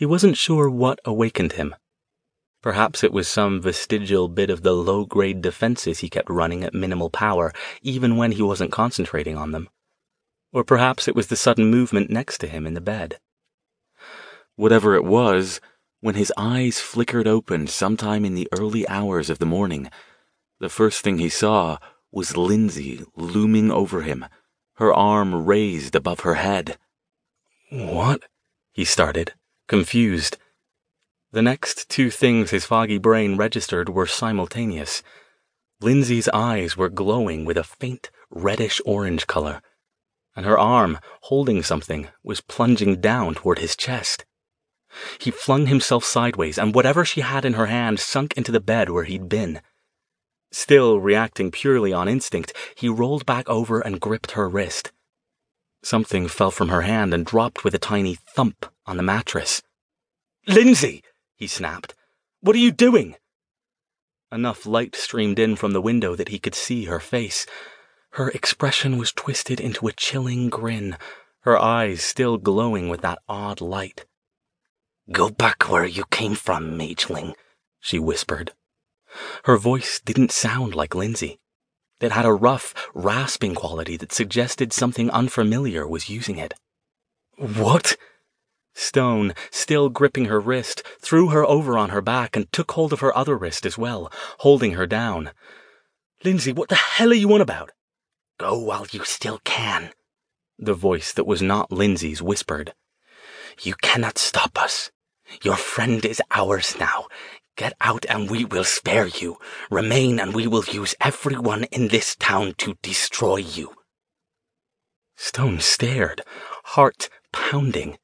He wasn't sure what awakened him. Perhaps it was some vestigial bit of the low grade defenses he kept running at minimal power, even when he wasn't concentrating on them. Or perhaps it was the sudden movement next to him in the bed. Whatever it was, when his eyes flickered open sometime in the early hours of the morning, the first thing he saw was Lindsay looming over him, her arm raised above her head. What? He started, confused. The next two things his foggy brain registered were simultaneous. Lindsay's eyes were glowing with a faint reddish orange color, and her arm, holding something, was plunging down toward his chest. He flung himself sideways, and whatever she had in her hand sunk into the bed where he'd been. Still reacting purely on instinct, he rolled back over and gripped her wrist. Something fell from her hand and dropped with a tiny thump on the mattress. Lindsay! he snapped. What are you doing? Enough light streamed in from the window that he could see her face. Her expression was twisted into a chilling grin, her eyes still glowing with that odd light. Go back where you came from, mageling, she whispered. Her voice didn't sound like Lindsay. It had a rough, rasping quality that suggested something unfamiliar was using it. What? Stone, still gripping her wrist, threw her over on her back and took hold of her other wrist as well, holding her down. Lindsay, what the hell are you on about? Go while you still can, the voice that was not Lindsay's whispered. You cannot stop us. Your friend is ours now. Get out and we will spare you. Remain and we will use everyone in this town to destroy you. Stone stared, heart pounding.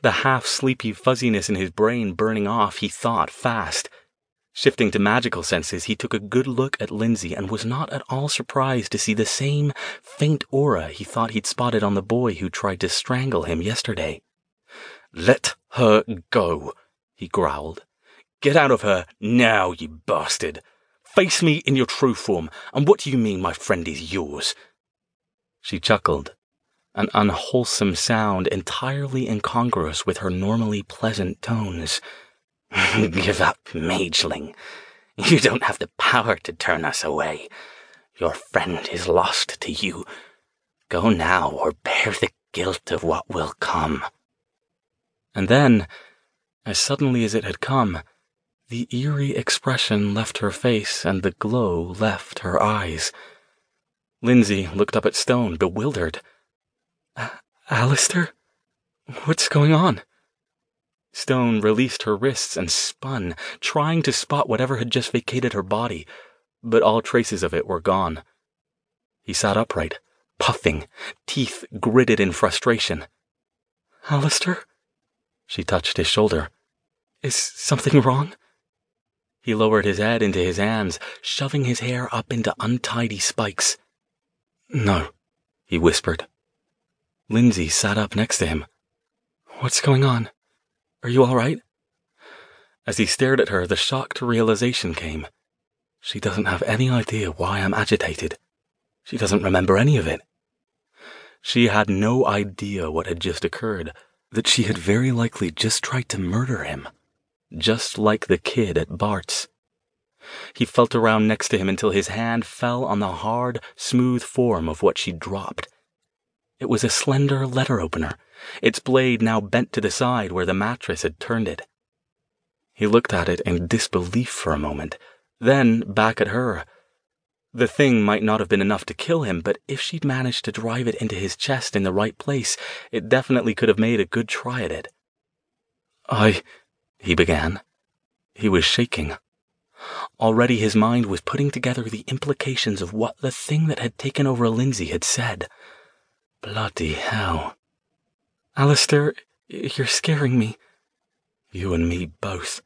The half sleepy fuzziness in his brain burning off, he thought fast. Shifting to magical senses, he took a good look at Lindsay and was not at all surprised to see the same faint aura he thought he'd spotted on the boy who tried to strangle him yesterday. Let her go, he growled. Get out of her now, you bastard. Face me in your true form, and what do you mean my friend is yours? She chuckled an unwholesome sound entirely incongruous with her normally pleasant tones. Give up, mageling. You don't have the power to turn us away. Your friend is lost to you. Go now or bear the guilt of what will come. And then, as suddenly as it had come, the eerie expression left her face and the glow left her eyes. Lindsay looked up at Stone, bewildered. Alastair? What's going on? Stone released her wrists and spun, trying to spot whatever had just vacated her body, but all traces of it were gone. He sat upright, puffing, teeth gritted in frustration. Alastair? She touched his shoulder. Is something wrong? He lowered his head into his hands, shoving his hair up into untidy spikes. No, he whispered. Lindsay sat up next to him. What's going on? Are you all right? As he stared at her, the shocked realization came. She doesn't have any idea why I'm agitated. She doesn't remember any of it. She had no idea what had just occurred, that she had very likely just tried to murder him, just like the kid at Bart's. He felt around next to him until his hand fell on the hard, smooth form of what she dropped it was a slender letter opener, its blade now bent to the side where the mattress had turned it. He looked at it in disbelief for a moment, then back at her. The thing might not have been enough to kill him, but if she'd managed to drive it into his chest in the right place, it definitely could have made a good try at it. I. he began. He was shaking. Already his mind was putting together the implications of what the thing that had taken over Lindsay had said. Bloody hell. Alastair, you're scaring me. You and me both.